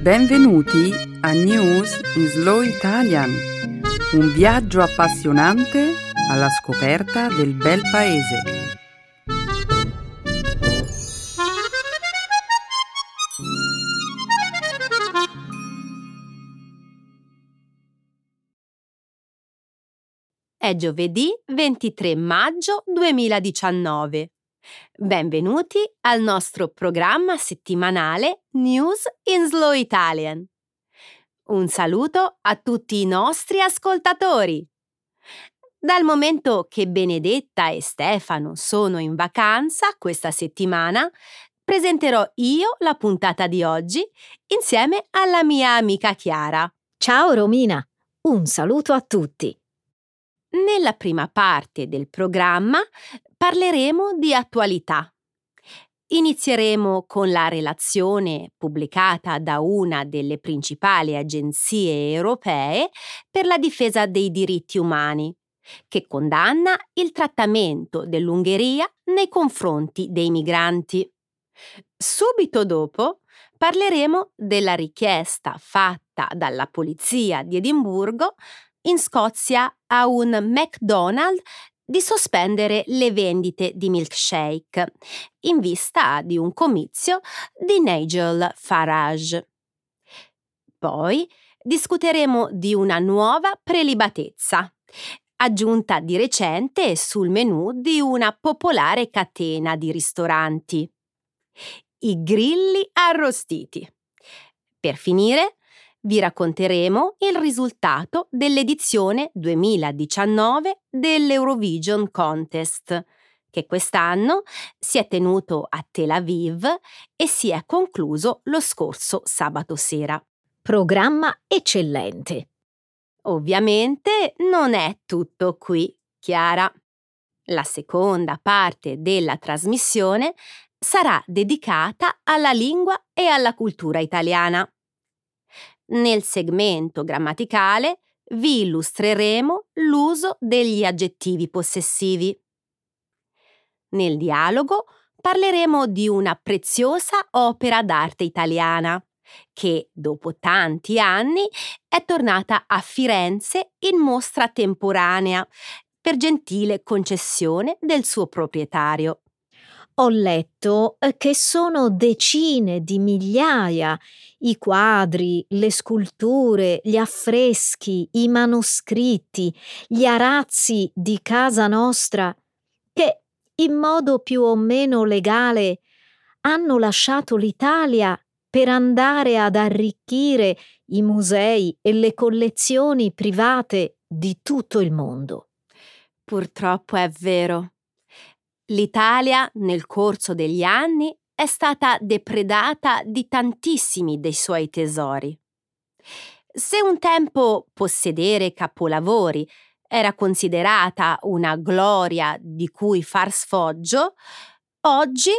Benvenuti a News in Slow Italian, un viaggio appassionante alla scoperta del bel paese. È giovedì 23 maggio 2019. Benvenuti al nostro programma settimanale News in Slow Italian. Un saluto a tutti i nostri ascoltatori. Dal momento che Benedetta e Stefano sono in vacanza questa settimana, presenterò io la puntata di oggi insieme alla mia amica Chiara. Ciao Romina, un saluto a tutti. Nella prima parte del programma parleremo di attualità. Inizieremo con la relazione pubblicata da una delle principali agenzie europee per la difesa dei diritti umani, che condanna il trattamento dell'Ungheria nei confronti dei migranti. Subito dopo parleremo della richiesta fatta dalla polizia di Edimburgo in Scozia a un McDonald's di sospendere le vendite di milkshake in vista di un comizio di Nigel Farage. Poi discuteremo di una nuova prelibatezza, aggiunta di recente sul menù di una popolare catena di ristoranti. I grilli arrostiti. Per finire, vi racconteremo il risultato dell'edizione 2019 dell'Eurovision Contest, che quest'anno si è tenuto a Tel Aviv e si è concluso lo scorso sabato sera. Programma eccellente. Ovviamente non è tutto qui, Chiara. La seconda parte della trasmissione sarà dedicata alla lingua e alla cultura italiana. Nel segmento grammaticale vi illustreremo l'uso degli aggettivi possessivi. Nel dialogo parleremo di una preziosa opera d'arte italiana che, dopo tanti anni, è tornata a Firenze in mostra temporanea per gentile concessione del suo proprietario. Ho letto eh, che sono decine di migliaia i quadri, le sculture, gli affreschi, i manoscritti, gli arazzi di casa nostra che, in modo più o meno legale, hanno lasciato l'Italia per andare ad arricchire i musei e le collezioni private di tutto il mondo. Purtroppo è vero. L'Italia, nel corso degli anni, è stata depredata di tantissimi dei suoi tesori. Se un tempo possedere capolavori era considerata una gloria di cui far sfoggio, oggi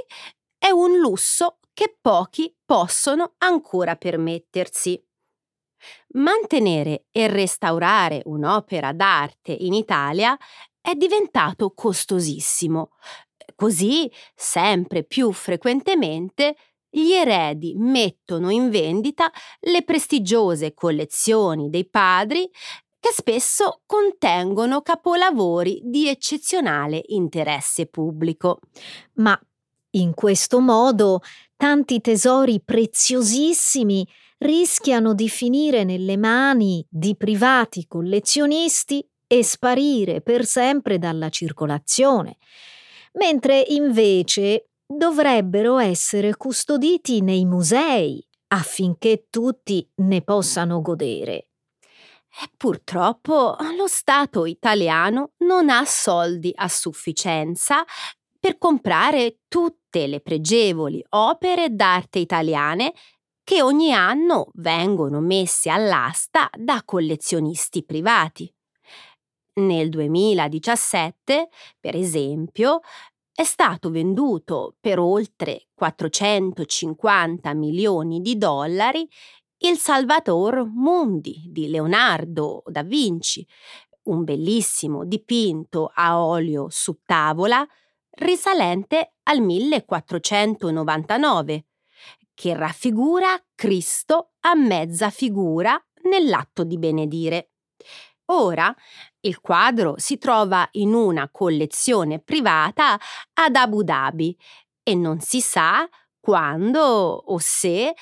è un lusso che pochi possono ancora permettersi. Mantenere e restaurare un'opera d'arte in Italia è diventato costosissimo. Così, sempre più frequentemente, gli eredi mettono in vendita le prestigiose collezioni dei padri che spesso contengono capolavori di eccezionale interesse pubblico. Ma in questo modo tanti tesori preziosissimi rischiano di finire nelle mani di privati collezionisti e sparire per sempre dalla circolazione, mentre invece dovrebbero essere custoditi nei musei affinché tutti ne possano godere. E purtroppo lo Stato italiano non ha soldi a sufficienza per comprare tutte le pregevoli opere d'arte italiane che ogni anno vengono messe all'asta da collezionisti privati. Nel 2017, per esempio, è stato venduto per oltre 450 milioni di dollari il Salvator Mundi di Leonardo da Vinci, un bellissimo dipinto a olio su tavola risalente al 1499, che raffigura Cristo a mezza figura nell'atto di benedire. Ora il quadro si trova in una collezione privata ad Abu Dhabi e non si sa quando o se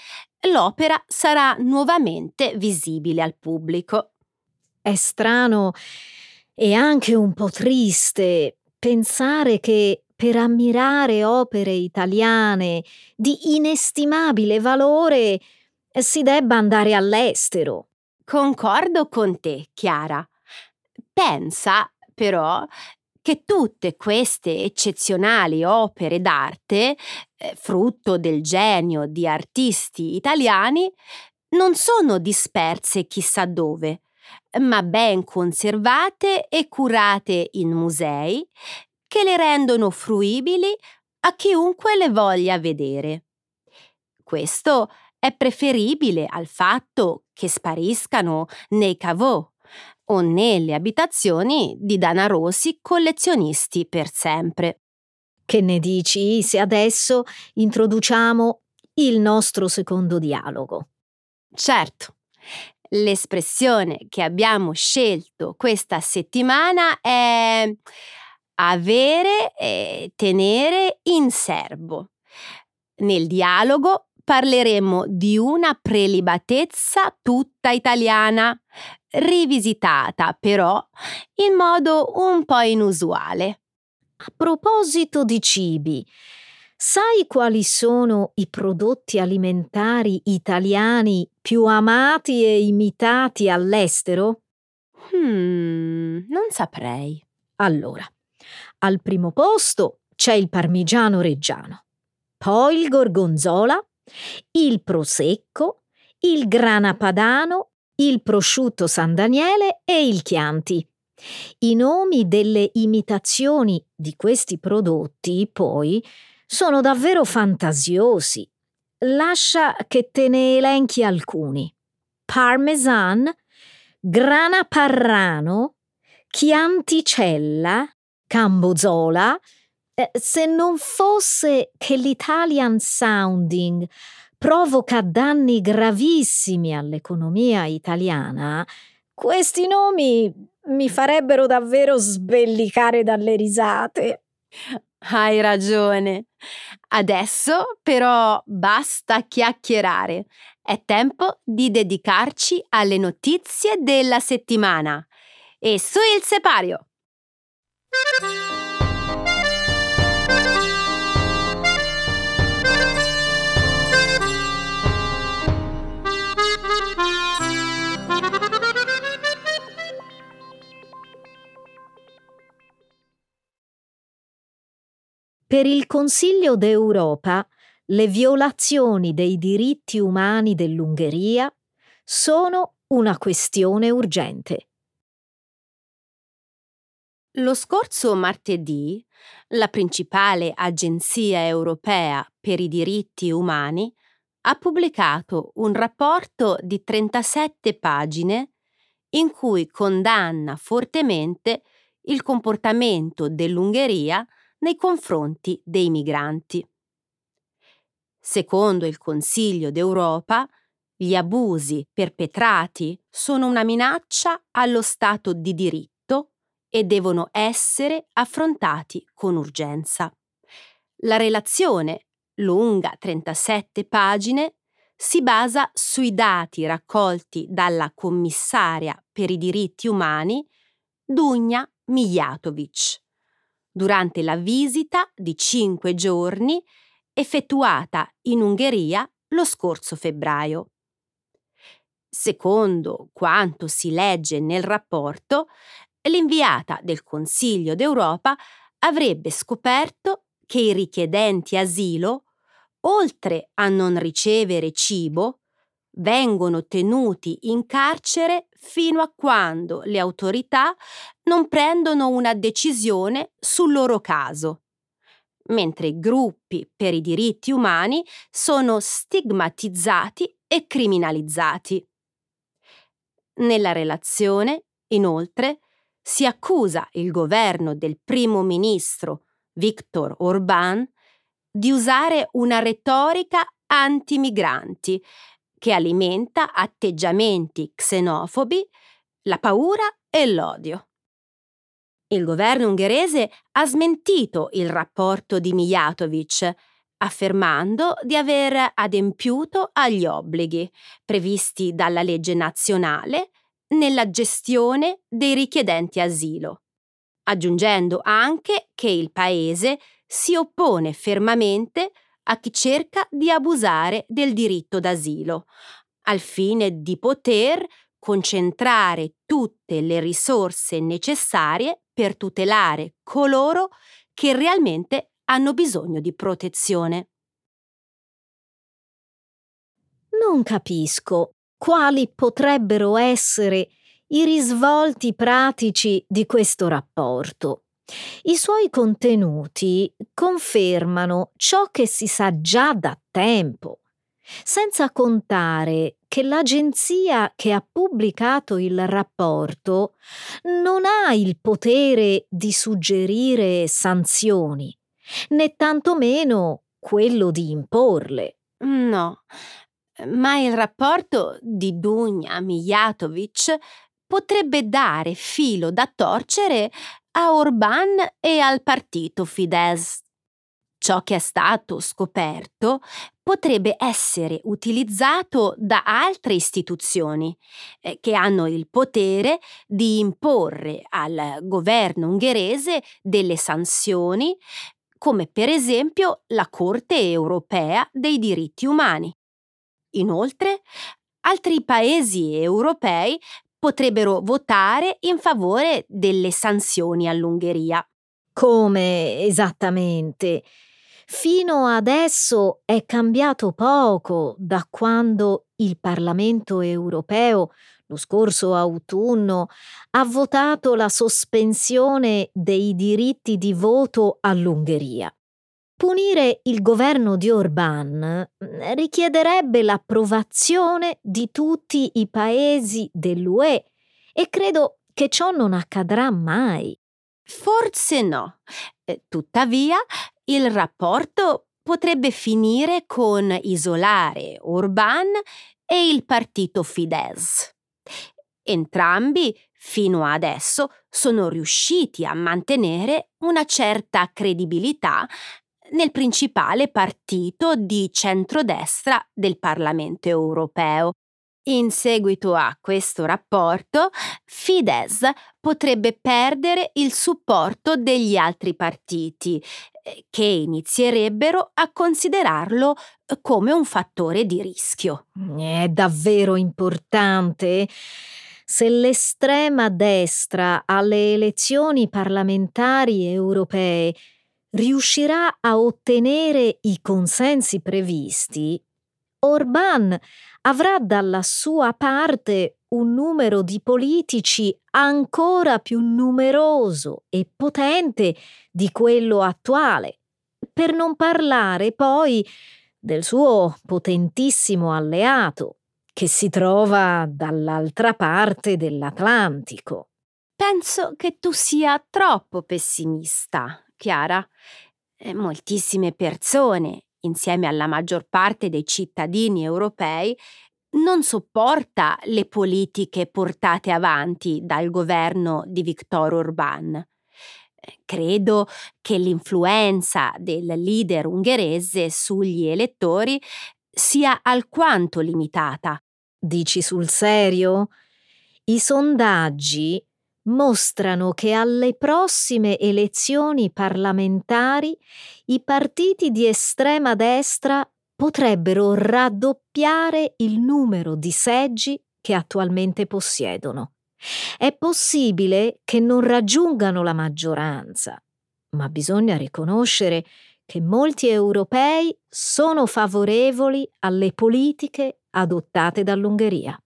l'opera sarà nuovamente visibile al pubblico. È strano e anche un po' triste pensare che per ammirare opere italiane di inestimabile valore si debba andare all'estero. Concordo con te, Chiara. Pensa, però, che tutte queste eccezionali opere d'arte, eh, frutto del genio di artisti italiani, non sono disperse chissà dove, ma ben conservate e curate in musei che le rendono fruibili a chiunque le voglia vedere. Questo è preferibile al fatto che spariscano nei caveau o nelle abitazioni di danarosi collezionisti per sempre. Che ne dici se adesso introduciamo il nostro secondo dialogo? Certo. L'espressione che abbiamo scelto questa settimana è avere e tenere in serbo. Nel dialogo parleremo di una prelibatezza tutta italiana, rivisitata però in modo un po' inusuale. A proposito di cibi, sai quali sono i prodotti alimentari italiani più amati e imitati all'estero? Hmm, non saprei. Allora, al primo posto c'è il parmigiano reggiano, poi il gorgonzola, il prosecco, il grana padano il prosciutto San Daniele e il Chianti. I nomi delle imitazioni di questi prodotti, poi, sono davvero fantasiosi. Lascia che te ne elenchi alcuni. Parmesan, grana parrano, chianticella, cambozola, eh, se non fosse che l'Italian sounding provoca danni gravissimi all'economia italiana, questi nomi mi farebbero davvero sbellicare dalle risate. Hai ragione. Adesso però basta chiacchierare. È tempo di dedicarci alle notizie della settimana. E su il separio! Per il Consiglio d'Europa le violazioni dei diritti umani dell'Ungheria sono una questione urgente. Lo scorso martedì la principale agenzia europea per i diritti umani ha pubblicato un rapporto di 37 pagine in cui condanna fortemente il comportamento dell'Ungheria nei confronti dei migranti. Secondo il Consiglio d'Europa, gli abusi perpetrati sono una minaccia allo Stato di diritto e devono essere affrontati con urgenza. La relazione, lunga 37 pagine, si basa sui dati raccolti dalla commissaria per i diritti umani Dunja Mijatovic durante la visita di cinque giorni effettuata in Ungheria lo scorso febbraio. Secondo quanto si legge nel rapporto, l'inviata del Consiglio d'Europa avrebbe scoperto che i richiedenti asilo, oltre a non ricevere cibo, vengono tenuti in carcere fino a quando le autorità non prendono una decisione sul loro caso, mentre i gruppi per i diritti umani sono stigmatizzati e criminalizzati. Nella relazione, inoltre, si accusa il governo del primo ministro Viktor Orbán di usare una retorica anti-migranti, che alimenta atteggiamenti xenofobi, la paura e l'odio. Il governo ungherese ha smentito il rapporto di Mijatovic, affermando di aver adempiuto agli obblighi previsti dalla legge nazionale nella gestione dei richiedenti asilo, aggiungendo anche che il paese si oppone fermamente a chi cerca di abusare del diritto d'asilo, al fine di poter concentrare tutte le risorse necessarie per tutelare coloro che realmente hanno bisogno di protezione. Non capisco quali potrebbero essere i risvolti pratici di questo rapporto. I suoi contenuti confermano ciò che si sa già da tempo, senza contare che l'agenzia che ha pubblicato il rapporto non ha il potere di suggerire sanzioni, né tantomeno quello di imporle. No, ma il rapporto di Dunja Mijatovic potrebbe dare filo da torcere a Orban e al partito Fidesz. Ciò che è stato scoperto potrebbe essere utilizzato da altre istituzioni eh, che hanno il potere di imporre al governo ungherese delle sanzioni, come per esempio la Corte europea dei diritti umani. Inoltre, altri paesi europei potrebbero votare in favore delle sanzioni all'Ungheria. Come esattamente? Fino adesso è cambiato poco da quando il Parlamento europeo lo scorso autunno ha votato la sospensione dei diritti di voto all'Ungheria. Punire il governo di Orbán mm, richiederebbe l'approvazione di tutti i paesi dell'UE e credo che ciò non accadrà mai. Forse no. Eh, tuttavia, il rapporto potrebbe finire con isolare Orbán e il partito Fidesz. Entrambi, fino adesso, sono riusciti a mantenere una certa credibilità nel principale partito di centrodestra del Parlamento europeo. In seguito a questo rapporto, Fidesz potrebbe perdere il supporto degli altri partiti, eh, che inizierebbero a considerarlo eh, come un fattore di rischio. È davvero importante. Se l'estrema destra alle elezioni parlamentari europee riuscirà a ottenere i consensi previsti, Orban avrà dalla sua parte un numero di politici ancora più numeroso e potente di quello attuale, per non parlare poi del suo potentissimo alleato, che si trova dall'altra parte dell'Atlantico. Penso che tu sia troppo pessimista, Chiara. Eh, moltissime persone, insieme alla maggior parte dei cittadini europei, non sopporta le politiche portate avanti dal governo di Viktor Orban. Eh, credo che l'influenza del leader ungherese sugli elettori sia alquanto limitata. Dici sul serio? I sondaggi mostrano che alle prossime elezioni parlamentari i partiti di estrema destra potrebbero raddoppiare il numero di seggi che attualmente possiedono. È possibile che non raggiungano la maggioranza, ma bisogna riconoscere che molti europei sono favorevoli alle politiche adottate dall'Ungheria.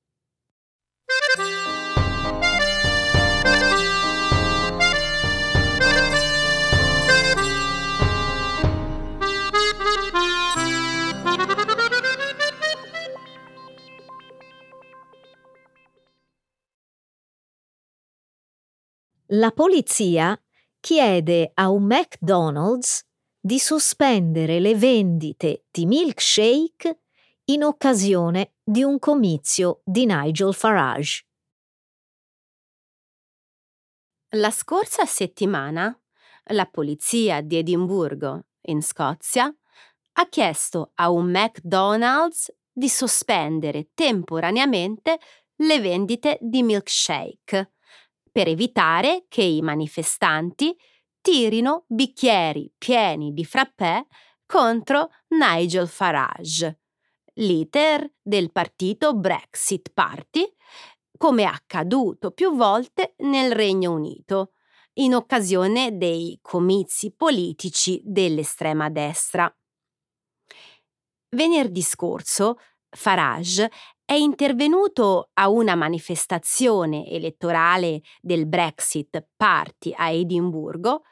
La polizia chiede a un McDonald's di sospendere le vendite di milkshake in occasione di un comizio di Nigel Farage. La scorsa settimana la polizia di Edimburgo, in Scozia, ha chiesto a un McDonald's di sospendere temporaneamente le vendite di milkshake per evitare che i manifestanti tirino bicchieri pieni di frappè contro Nigel Farage, leader del partito Brexit Party, come accaduto più volte nel Regno Unito, in occasione dei comizi politici dell'estrema destra. Venerdì scorso Farage è intervenuto a una manifestazione elettorale del Brexit Party a Edimburgo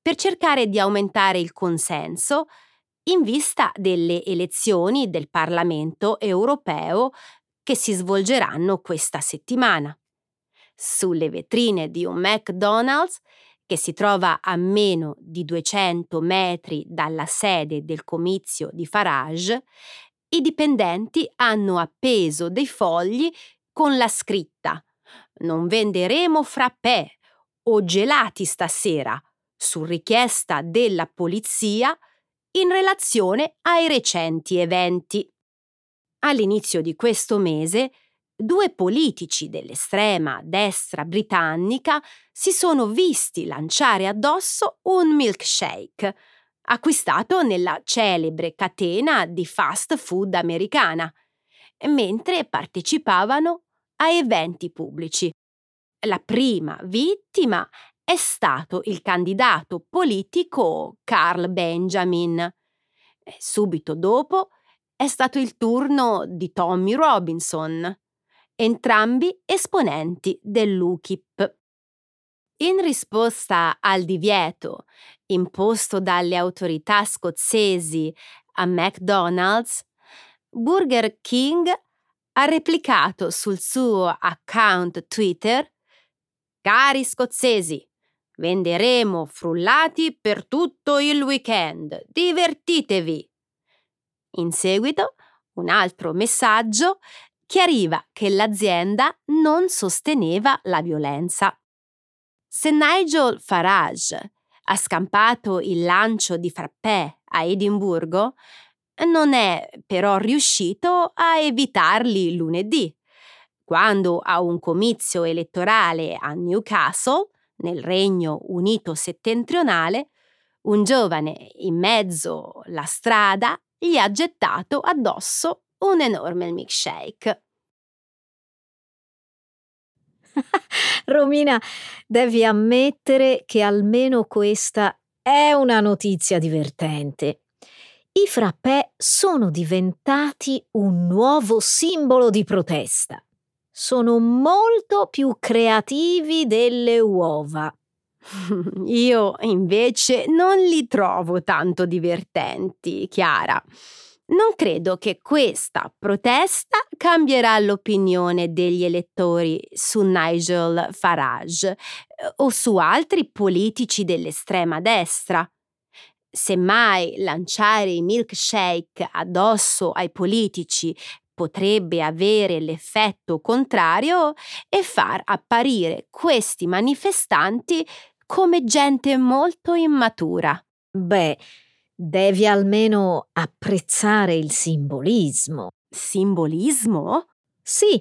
per cercare di aumentare il consenso in vista delle elezioni del Parlamento europeo che si svolgeranno questa settimana. Sulle vetrine di un McDonald's, che si trova a meno di 200 metri dalla sede del comizio di Farage, i dipendenti hanno appeso dei fogli con la scritta Non venderemo frappè o gelati stasera, su richiesta della polizia, in relazione ai recenti eventi. All'inizio di questo mese, due politici dell'estrema destra britannica si sono visti lanciare addosso un milkshake, acquistato nella celebre catena di fast food americana, mentre partecipavano a eventi pubblici. La prima vittima è stato il candidato politico Carl Benjamin. Subito dopo è stato il turno di Tommy Robinson, entrambi esponenti dell'UKIP. In risposta al divieto imposto dalle autorità scozzesi a McDonald's, Burger King ha replicato sul suo account Twitter Cari scozzesi, venderemo frullati per tutto il weekend, divertitevi! In seguito, un altro messaggio chiariva che l'azienda non sosteneva la violenza. Se Nigel Farage ha scampato il lancio di frappè a Edimburgo, non è però riuscito a evitarli lunedì, quando a un comizio elettorale a Newcastle, nel Regno Unito settentrionale, un giovane in mezzo alla strada gli ha gettato addosso un enorme milkshake. Romina, devi ammettere che almeno questa è una notizia divertente. I frappè sono diventati un nuovo simbolo di protesta. Sono molto più creativi delle uova. Io invece non li trovo tanto divertenti, Chiara. Non credo che questa protesta cambierà l'opinione degli elettori su Nigel Farage eh, o su altri politici dell'estrema destra. Semmai lanciare i milkshake addosso ai politici potrebbe avere l'effetto contrario e far apparire questi manifestanti come gente molto immatura. Beh, devi almeno apprezzare il simbolismo. Simbolismo? Sì,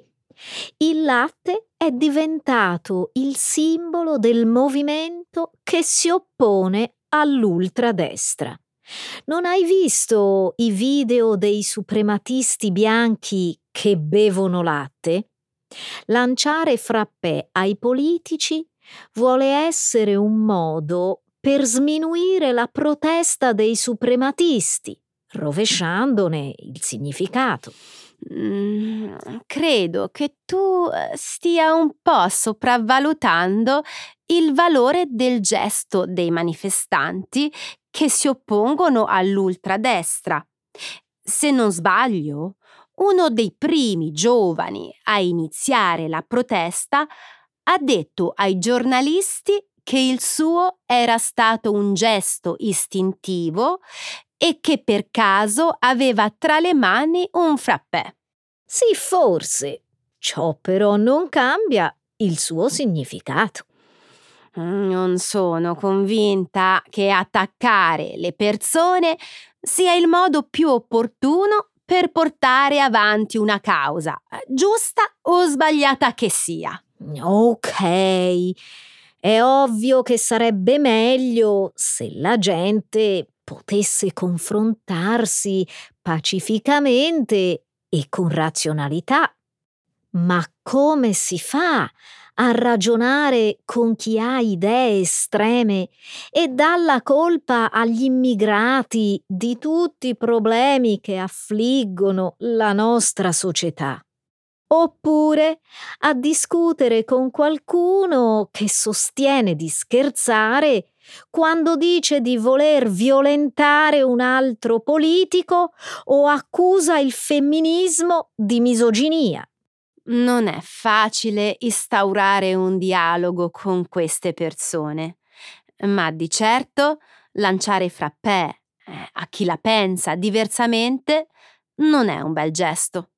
il latte è diventato il simbolo del movimento che si oppone all'ultradestra. Non hai visto i video dei suprematisti bianchi che bevono latte? Lanciare frappè ai politici vuole essere un modo per sminuire la protesta dei suprematisti, rovesciandone il significato. Mm, credo che tu eh, stia un po' sopravvalutando il valore del gesto dei manifestanti che si oppongono all'ultradestra. Se non sbaglio, uno dei primi giovani a iniziare la protesta ha detto ai giornalisti che il suo era stato un gesto istintivo e che per caso aveva tra le mani un frappè. Sì, forse. Ciò però non cambia il suo significato. Mm, non sono convinta che attaccare le persone sia il modo più opportuno per portare avanti una causa, giusta o sbagliata che sia. Ok, è ovvio che sarebbe meglio se la gente potesse confrontarsi pacificamente e con razionalità. Ma come si fa a ragionare con chi ha idee estreme e dà la colpa agli immigrati di tutti i problemi che affliggono la nostra società? Oppure a discutere con qualcuno che sostiene di scherzare quando dice di voler violentare un altro politico o accusa il femminismo di misoginia. Non è facile instaurare un dialogo con queste persone, ma di certo lanciare frappè eh, a chi la pensa diversamente non è un bel gesto.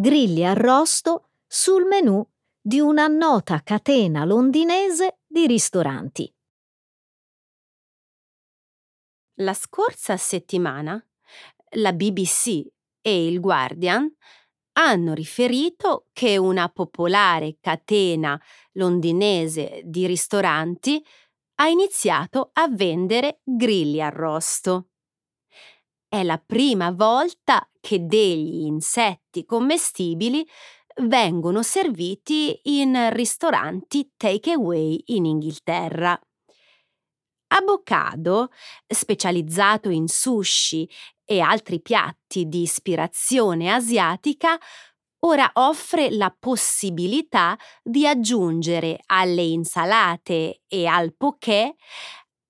Grilli arrosto sul menù di una nota catena londinese di ristoranti. La scorsa settimana la BBC e il Guardian hanno riferito che una popolare catena londinese di ristoranti ha iniziato a vendere grilli arrosto. È la prima volta che degli insetti commestibili vengono serviti in ristoranti takeaway in Inghilterra. Avocado, specializzato in sushi e altri piatti di ispirazione asiatica, ora offre la possibilità di aggiungere alle insalate e al poké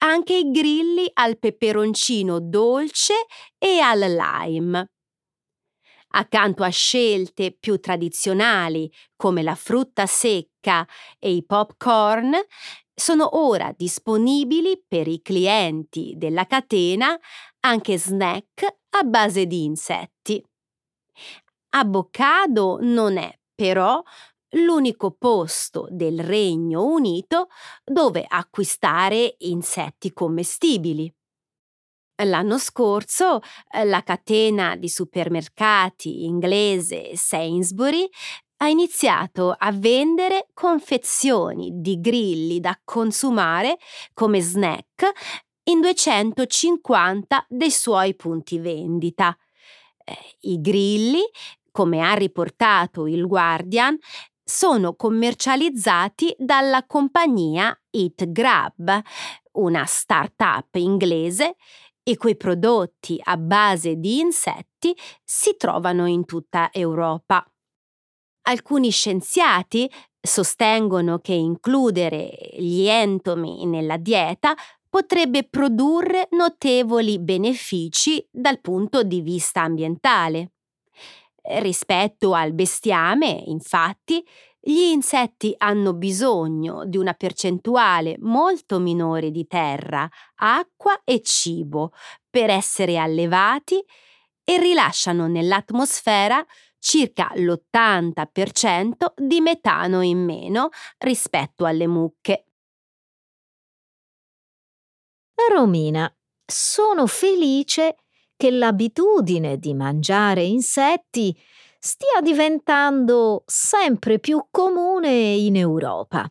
anche i grilli al peperoncino dolce e al lime. Accanto a scelte più tradizionali come la frutta secca e i popcorn, sono ora disponibili per i clienti della catena anche snack a base di insetti. Avocado non è però l'unico posto del Regno Unito dove acquistare insetti commestibili. L'anno scorso eh, la catena di supermercati inglese Sainsbury ha iniziato a vendere confezioni di grilli da consumare come snack in 250 dei suoi punti vendita. Eh, I grilli, come ha riportato il Guardian, sono commercializzati dalla compagnia Eat Grab, una start-up inglese i cui prodotti a base di insetti si trovano in tutta Europa. Alcuni scienziati sostengono che includere gli entomi nella dieta potrebbe produrre notevoli benefici dal punto di vista ambientale. Rispetto al bestiame, infatti, gli insetti hanno bisogno di una percentuale molto minore di terra, acqua e cibo per essere allevati e rilasciano nell'atmosfera circa l'80% di metano in meno rispetto alle mucche. Romina, sono felice che l'abitudine di mangiare insetti stia diventando sempre più comune in Europa.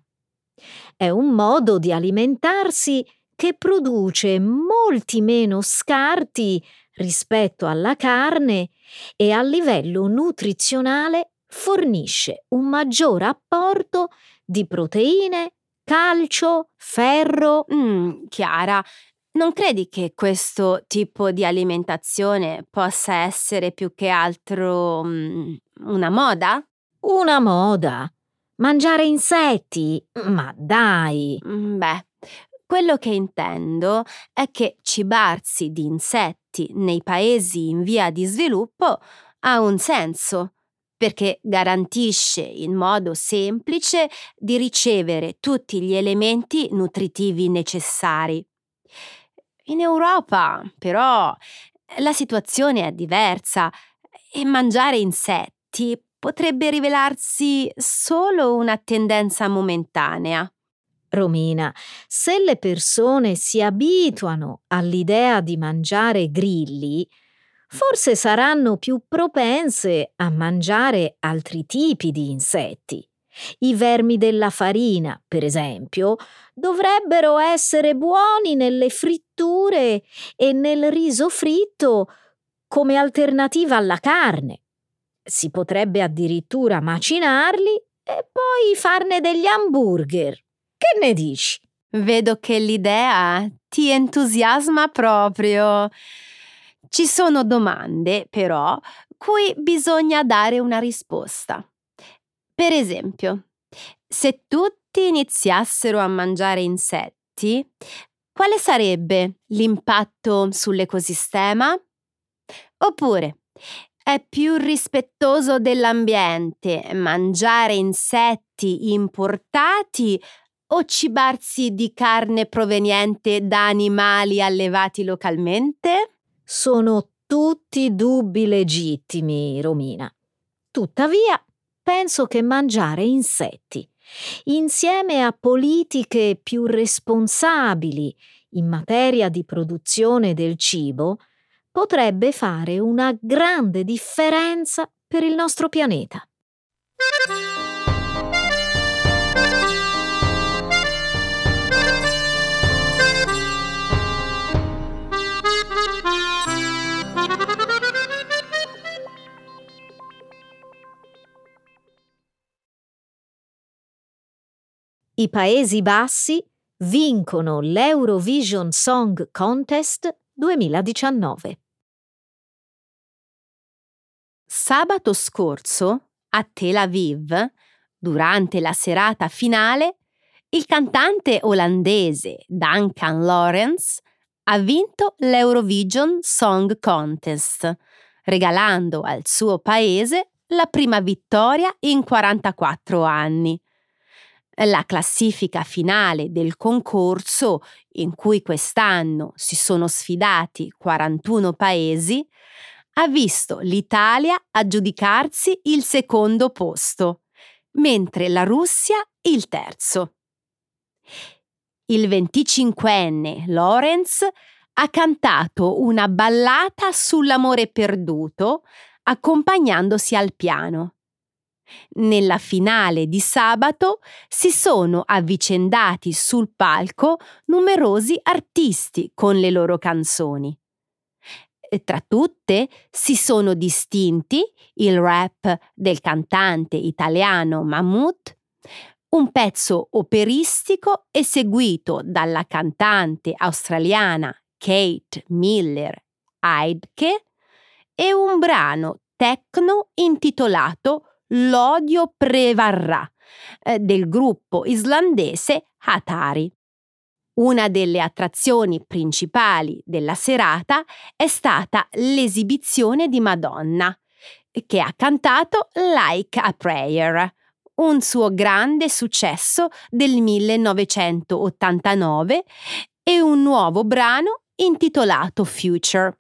È un modo di alimentarsi che produce molti meno scarti rispetto alla carne e a livello nutrizionale fornisce un maggior apporto di proteine, calcio, ferro. Mm, Chiara, non credi che questo tipo di alimentazione possa essere più che altro mm, una moda? Una moda? Mangiare insetti? Ma dai! Mm, beh, quello che intendo è che cibarsi di insetti nei paesi in via di sviluppo ha un senso, perché garantisce in modo semplice di ricevere tutti gli elementi nutritivi necessari. In Europa, però, la situazione è diversa e mangiare insetti potrebbe rivelarsi solo una tendenza momentanea. Romina, se le persone si abituano all'idea di mangiare grilli, forse saranno più propense a mangiare altri tipi di insetti. I vermi della farina, per esempio, dovrebbero essere buoni nelle fritture e nel riso fritto come alternativa alla carne. Si potrebbe addirittura macinarli e poi farne degli hamburger. Che ne dici? Vedo che l'idea ti entusiasma proprio. Ci sono domande, però, cui bisogna dare una risposta. Per esempio, se tutti iniziassero a mangiare insetti, quale sarebbe l'impatto sull'ecosistema? Oppure, è più rispettoso dell'ambiente mangiare insetti importati o cibarsi di carne proveniente da animali allevati localmente? Sono tutti dubbi legittimi, Romina. Tuttavia, penso che mangiare insetti, insieme a politiche più responsabili in materia di produzione del cibo, potrebbe fare una grande differenza per il nostro pianeta. I Paesi Bassi vincono l'Eurovision Song Contest 2019. Sabato scorso, a Tel Aviv, durante la serata finale, il cantante olandese Duncan Lawrence ha vinto l'Eurovision Song Contest, regalando al suo paese la prima vittoria in 44 anni la classifica finale del concorso, in cui quest'anno si sono sfidati 41 paesi, ha visto l'Italia aggiudicarsi il secondo posto, mentre la Russia il terzo. Il 25enne Lorenz ha cantato una ballata sull'amore perduto accompagnandosi al piano nella finale di sabato si sono avvicendati sul palco numerosi artisti con le loro canzoni. Tra tutte si sono distinti il rap del cantante italiano Mahmood, un pezzo operistico eseguito dalla cantante australiana Kate Miller Eidke e un brano techno intitolato L'odio prevarrà eh, del gruppo islandese Hatari. Una delle attrazioni principali della serata è stata l'esibizione di Madonna, che ha cantato Like a Prayer, un suo grande successo del 1989 e un nuovo brano intitolato Future.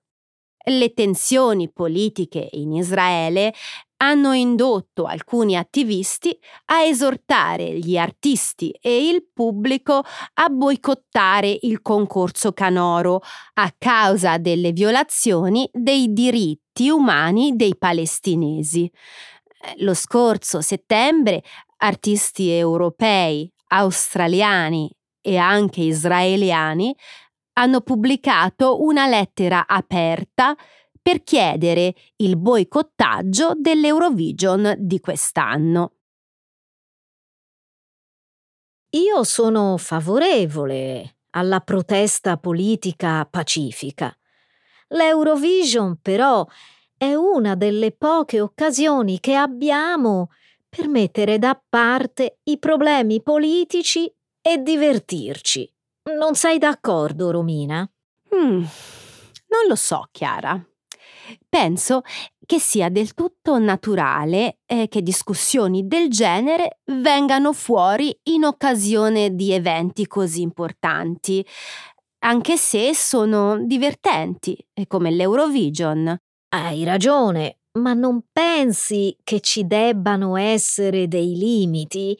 Le tensioni politiche in Israele hanno indotto alcuni attivisti a esortare gli artisti e il pubblico a boicottare il concorso canoro a causa delle violazioni dei diritti umani dei palestinesi. Lo scorso settembre artisti europei, australiani e anche israeliani hanno pubblicato una lettera aperta per chiedere il boicottaggio dell'Eurovision di quest'anno. Io sono favorevole alla protesta politica pacifica. L'Eurovision però è una delle poche occasioni che abbiamo per mettere da parte i problemi politici e divertirci. Non sei d'accordo, Romina? Mm, non lo so, Chiara. Penso che sia del tutto naturale eh, che discussioni del genere vengano fuori in occasione di eventi così importanti, anche se sono divertenti, come l'Eurovision. Hai ragione, ma non pensi che ci debbano essere dei limiti?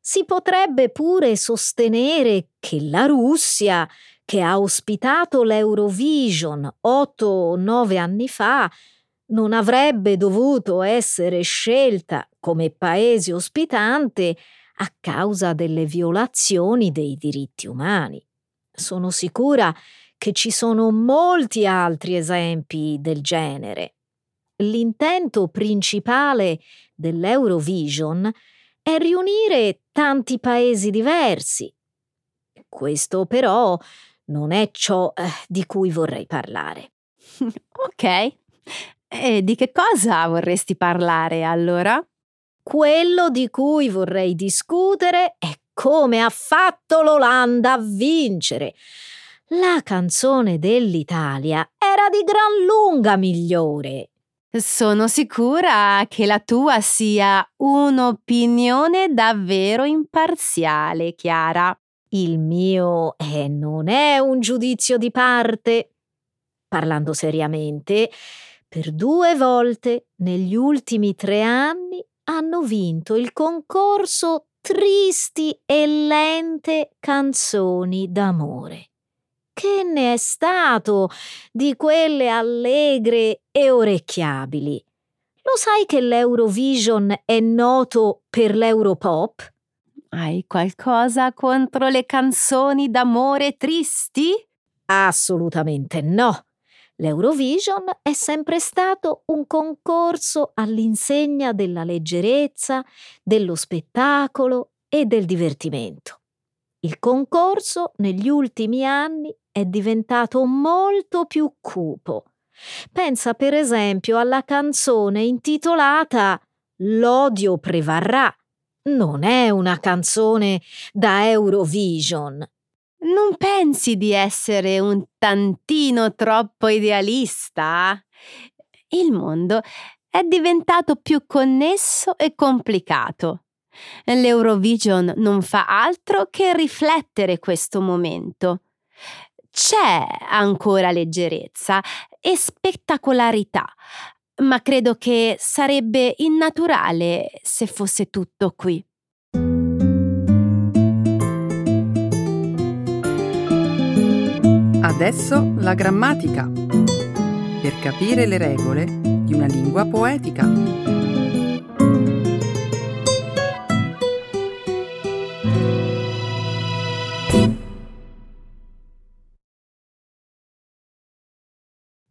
Si potrebbe pure sostenere che la Russia, che ha ospitato l'Eurovision otto o nove anni fa, non avrebbe dovuto essere scelta come paese ospitante a causa delle violazioni dei diritti umani. Sono sicura che ci sono molti altri esempi del genere. L'intento principale dell'Eurovision è riunire tanti paesi diversi. Questo però non è ciò eh, di cui vorrei parlare. ok. E di che cosa vorresti parlare allora? Quello di cui vorrei discutere è come ha fatto l'Olanda a vincere. La canzone dell'Italia era di gran lunga migliore. Sono sicura che la tua sia un'opinione davvero imparziale, Chiara. Il mio eh, non è un giudizio di parte. Parlando seriamente, per due volte negli ultimi tre anni hanno vinto il concorso Tristi e lente canzoni d'amore. Che ne è stato di quelle allegre e orecchiabili? Lo sai che l'Eurovision è noto per l'Europop? Hai qualcosa contro le canzoni d'amore tristi? Assolutamente no. L'Eurovision è sempre stato un concorso all'insegna della leggerezza, dello spettacolo e del divertimento. Il concorso negli ultimi anni è diventato molto più cupo. Pensa per esempio alla canzone intitolata L'odio prevarrà. Non è una canzone da Eurovision, non pensi di essere un tantino troppo idealista? Il mondo è diventato più connesso e complicato. L'Eurovision non fa altro che riflettere questo momento. C'è ancora leggerezza e spettacolarità, ma credo che sarebbe innaturale se fosse tutto qui. Adesso la grammatica. Per capire le regole di una lingua poetica.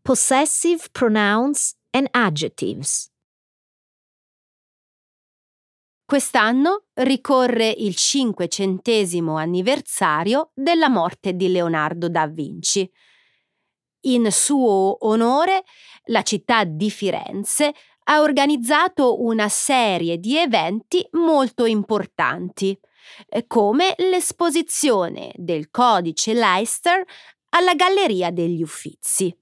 Possessive pronouns and adjectives. Quest'anno ricorre il cinquecentesimo anniversario della morte di Leonardo da Vinci. In suo onore, la città di Firenze ha organizzato una serie di eventi molto importanti, eh, come l'esposizione del codice Leicester alla Galleria degli Uffizi.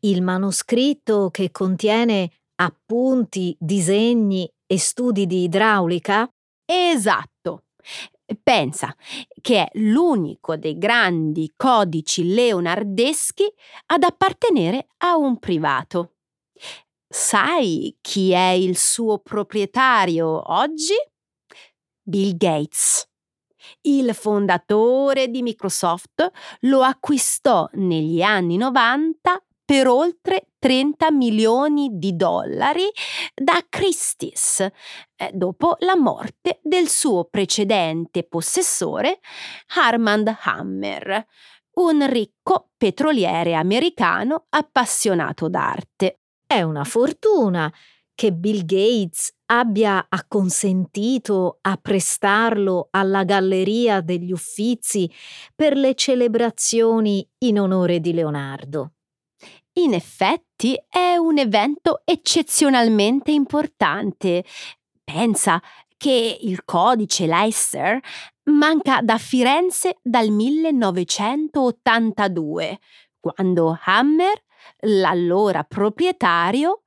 Il manoscritto che contiene appunti, disegni e studi di idraulica? Esatto. Pensa che è l'unico dei grandi codici leonardeschi ad appartenere a un privato. Sai chi è il suo proprietario oggi? Bill Gates. Il fondatore di Microsoft lo acquistò negli anni 90 per oltre 30 milioni di dollari da Christie's, eh, dopo la morte del suo precedente possessore Armand Hammer, un ricco petroliere americano appassionato d'arte. È una fortuna che Bill Gates abbia acconsentito a prestarlo alla Galleria degli Uffizi per le celebrazioni in onore di Leonardo. In effetti è un evento eccezionalmente importante Pensa che il codice Leicester manca da Firenze dal 1982, quando Hammer, l'allora proprietario,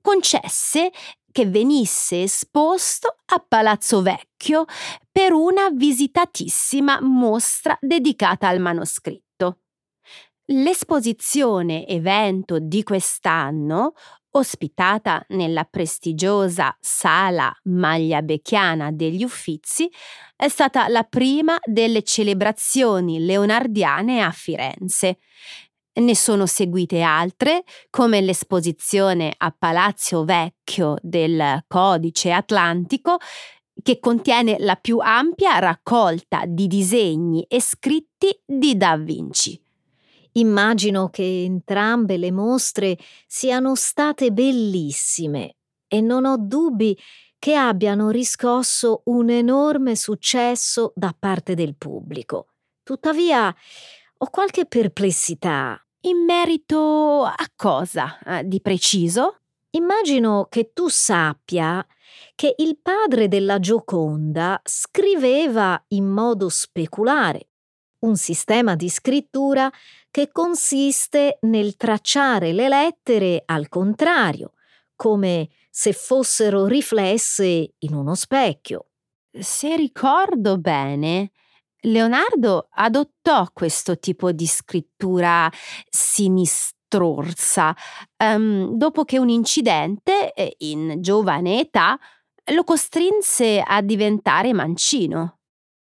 concesse che venisse esposto a Palazzo Vecchio per una visitatissima mostra dedicata al manoscritto. L'esposizione evento di quest'anno, ospitata nella prestigiosa Sala Magliabecchiana degli Uffizi, è stata la prima delle celebrazioni leonardiane a Firenze ne sono seguite altre, come l'esposizione a Palazzo Vecchio del Codice Atlantico, che contiene la più ampia raccolta di disegni e scritti di Da Vinci. Immagino che entrambe le mostre siano state bellissime e non ho dubbi che abbiano riscosso un enorme successo da parte del pubblico. Tuttavia, ho qualche perplessità. In merito a cosa eh, di preciso? Immagino che tu sappia che il padre della Gioconda scriveva in modo speculare, un sistema di scrittura che consiste nel tracciare le lettere al contrario, come se fossero riflesse in uno specchio. Se ricordo bene, Leonardo adottò questo tipo di scrittura sinistrorsa um, dopo che un incidente, eh, in giovane età, lo costrinse a diventare mancino.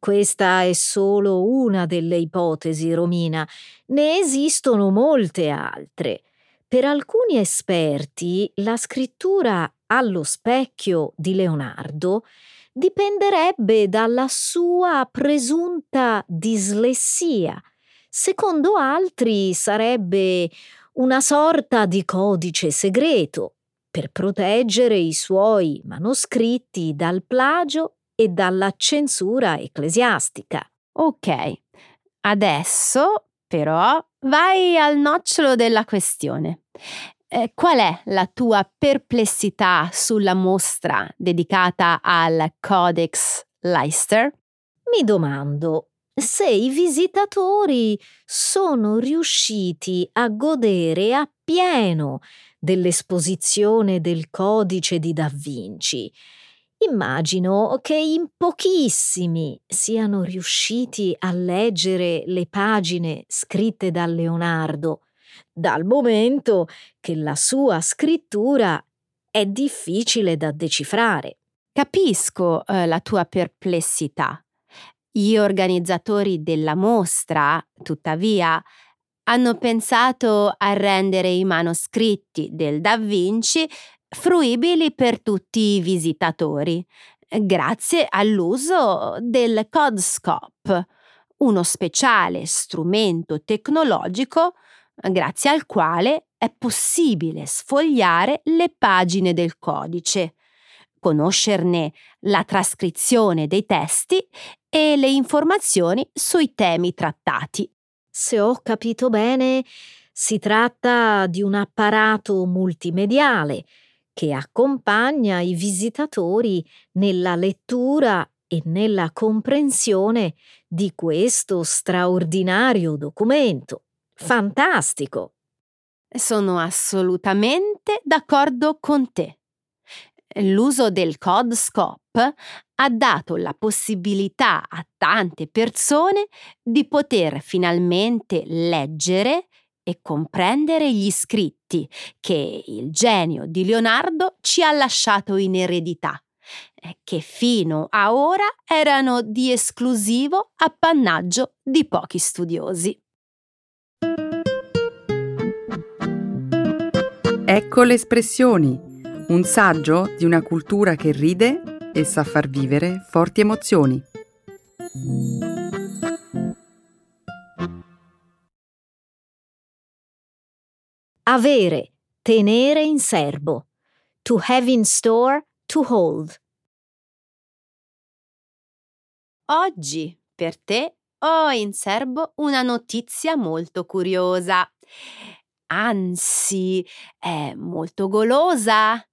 Questa è solo una delle ipotesi, Romina. Ne esistono molte altre. Per alcuni esperti, la scrittura allo specchio di Leonardo dipenderebbe dalla sua presunta dislessia. Secondo altri sarebbe una sorta di codice segreto per proteggere i suoi manoscritti dal plagio e dalla censura ecclesiastica. Ok, adesso però vai al nocciolo della questione. Eh, qual è la tua perplessità sulla mostra dedicata al Codex Leicester? Mi domando se i visitatori sono riusciti a godere appieno dell'esposizione del codice di Da Vinci. Immagino che in pochissimi siano riusciti a leggere le pagine scritte da Leonardo dal momento che la sua scrittura è difficile da decifrare. Capisco eh, la tua perplessità. Gli organizzatori della mostra, tuttavia, hanno pensato a rendere i manoscritti del Da Vinci fruibili per tutti i visitatori, grazie all'uso del Codscope, uno speciale strumento tecnologico grazie al quale è possibile sfogliare le pagine del codice, conoscerne la trascrizione dei testi e le informazioni sui temi trattati. Se ho capito bene, si tratta di un apparato multimediale che accompagna i visitatori nella lettura e nella comprensione di questo straordinario documento. Fantastico! Sono assolutamente d'accordo con te. L'uso del Codscope ha dato la possibilità a tante persone di poter finalmente leggere e comprendere gli scritti che il genio di Leonardo ci ha lasciato in eredità, che fino a ora erano di esclusivo appannaggio di pochi studiosi. Ecco le espressioni, un saggio di una cultura che ride e sa far vivere forti emozioni. Avere, tenere in serbo. To have in store, to hold. Oggi per te ho in serbo una notizia molto curiosa anzi, è molto golosa.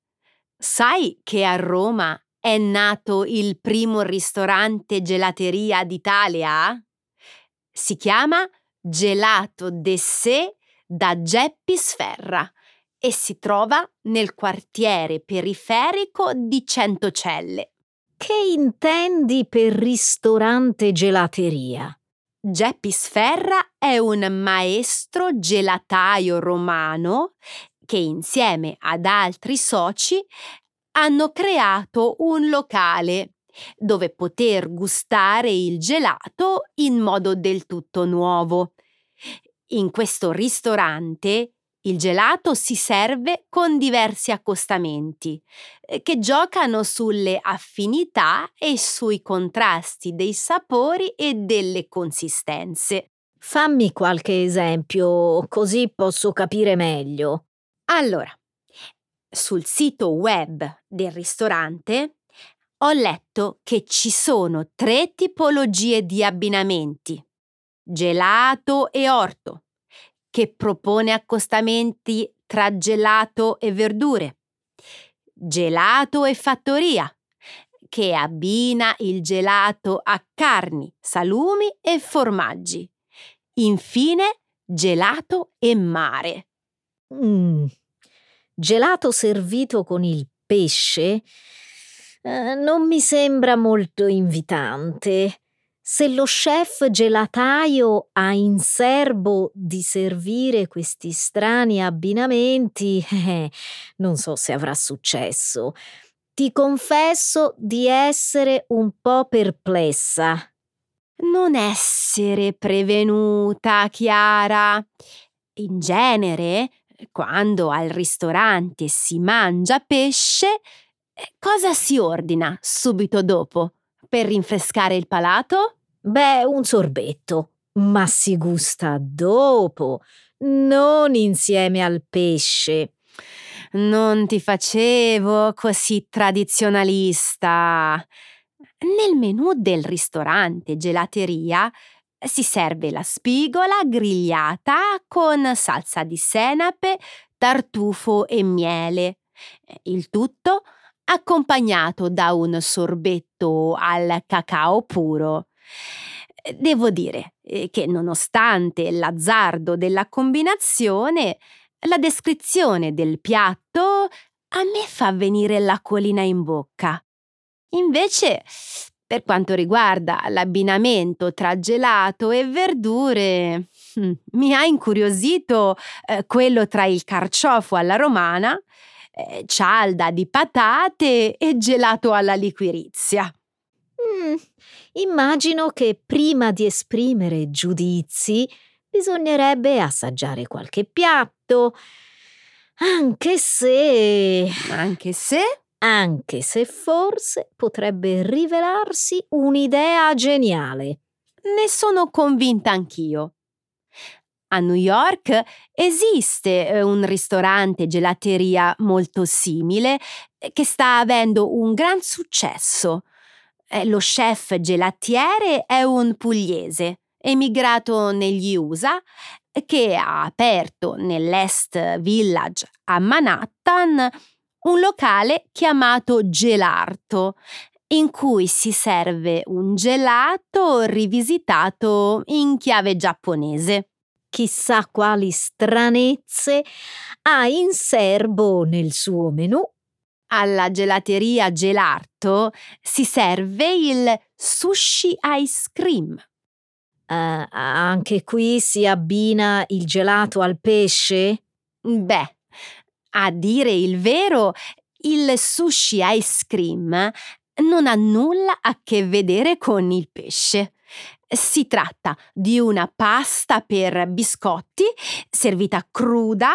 Sai che a Roma è nato il primo ristorante gelateria d'Italia? Si chiama Gelato de Sé da Geppi Sferra e si trova nel quartiere periferico di Centocelle. Che intendi per ristorante gelateria? Geppi Sferra è un maestro gelataio romano che insieme ad altri soci hanno creato un locale dove poter gustare il gelato in modo del tutto nuovo. In questo ristorante il gelato si serve con diversi accostamenti eh, che giocano sulle affinità e sui contrasti dei sapori e delle consistenze. Fammi qualche esempio, così posso capire meglio. Allora, sul sito web del ristorante ho letto che ci sono tre tipologie di abbinamenti, gelato e orto, che propone accostamenti tra gelato e verdure, gelato e fattoria, che abbina il gelato a carni, salumi e formaggi. Infine, gelato e mare. Mm. Gelato servito con il pesce eh, non mi sembra molto invitante. Se lo chef gelataio ha in serbo di servire questi strani abbinamenti, eh, non so se avrà successo. Ti confesso di essere un po' perplessa. Non essere prevenuta, Chiara. In genere, quando al ristorante si mangia pesce, eh, cosa si ordina subito dopo per rinfrescare il palato? Beh, un sorbetto, ma si gusta dopo, non insieme al pesce. Non ti facevo così tradizionalista. Nel menù del ristorante gelateria si serve la spigola grigliata con salsa di senape, tartufo e miele. Il tutto accompagnato da un sorbetto al cacao puro. Devo dire eh, che nonostante l'azzardo della combinazione, la descrizione del piatto a me fa venire l'acquolina in bocca. Invece, per quanto riguarda l'abbinamento tra gelato e verdure, hm, mi ha incuriosito eh, quello tra il carciofo alla romana eh, cialda di patate e gelato alla liquirizia. Mm, immagino che prima di esprimere giudizi bisognerebbe assaggiare qualche piatto, anche se... Anche se? Anche se forse potrebbe rivelarsi un'idea geniale. Ne sono convinta anch'io. A New York esiste eh, un ristorante gelateria molto simile eh, che sta avendo un gran successo. Eh, lo chef gelatiere è un pugliese, emigrato negli USA, che ha aperto nell'Est Village a Manhattan un locale chiamato Gelarto, in cui si serve un gelato rivisitato in chiave giapponese chissà quali stranezze ha in serbo nel suo menù. Alla gelateria Gelarto si serve il sushi ice cream. Uh, anche qui si abbina il gelato al pesce? Beh, a dire il vero, il sushi ice cream non ha nulla a che vedere con il pesce. Si tratta di una pasta per biscotti servita cruda,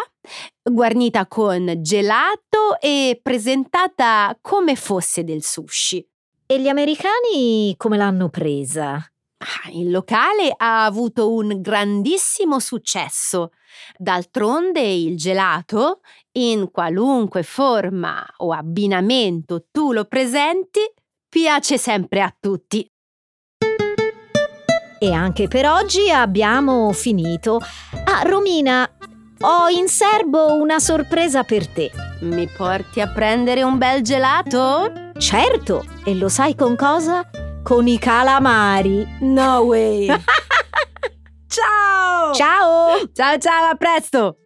guarnita con gelato e presentata come fosse del sushi. E gli americani come l'hanno presa? Ah, il locale ha avuto un grandissimo successo. D'altronde il gelato, in qualunque forma o abbinamento tu lo presenti, piace sempre a tutti. E anche per oggi abbiamo finito. Ah, Romina, ho in serbo una sorpresa per te. Mi porti a prendere un bel gelato? Certo, e lo sai con cosa? Con i calamari. No way! ciao! Ciao! Ciao ciao, a presto!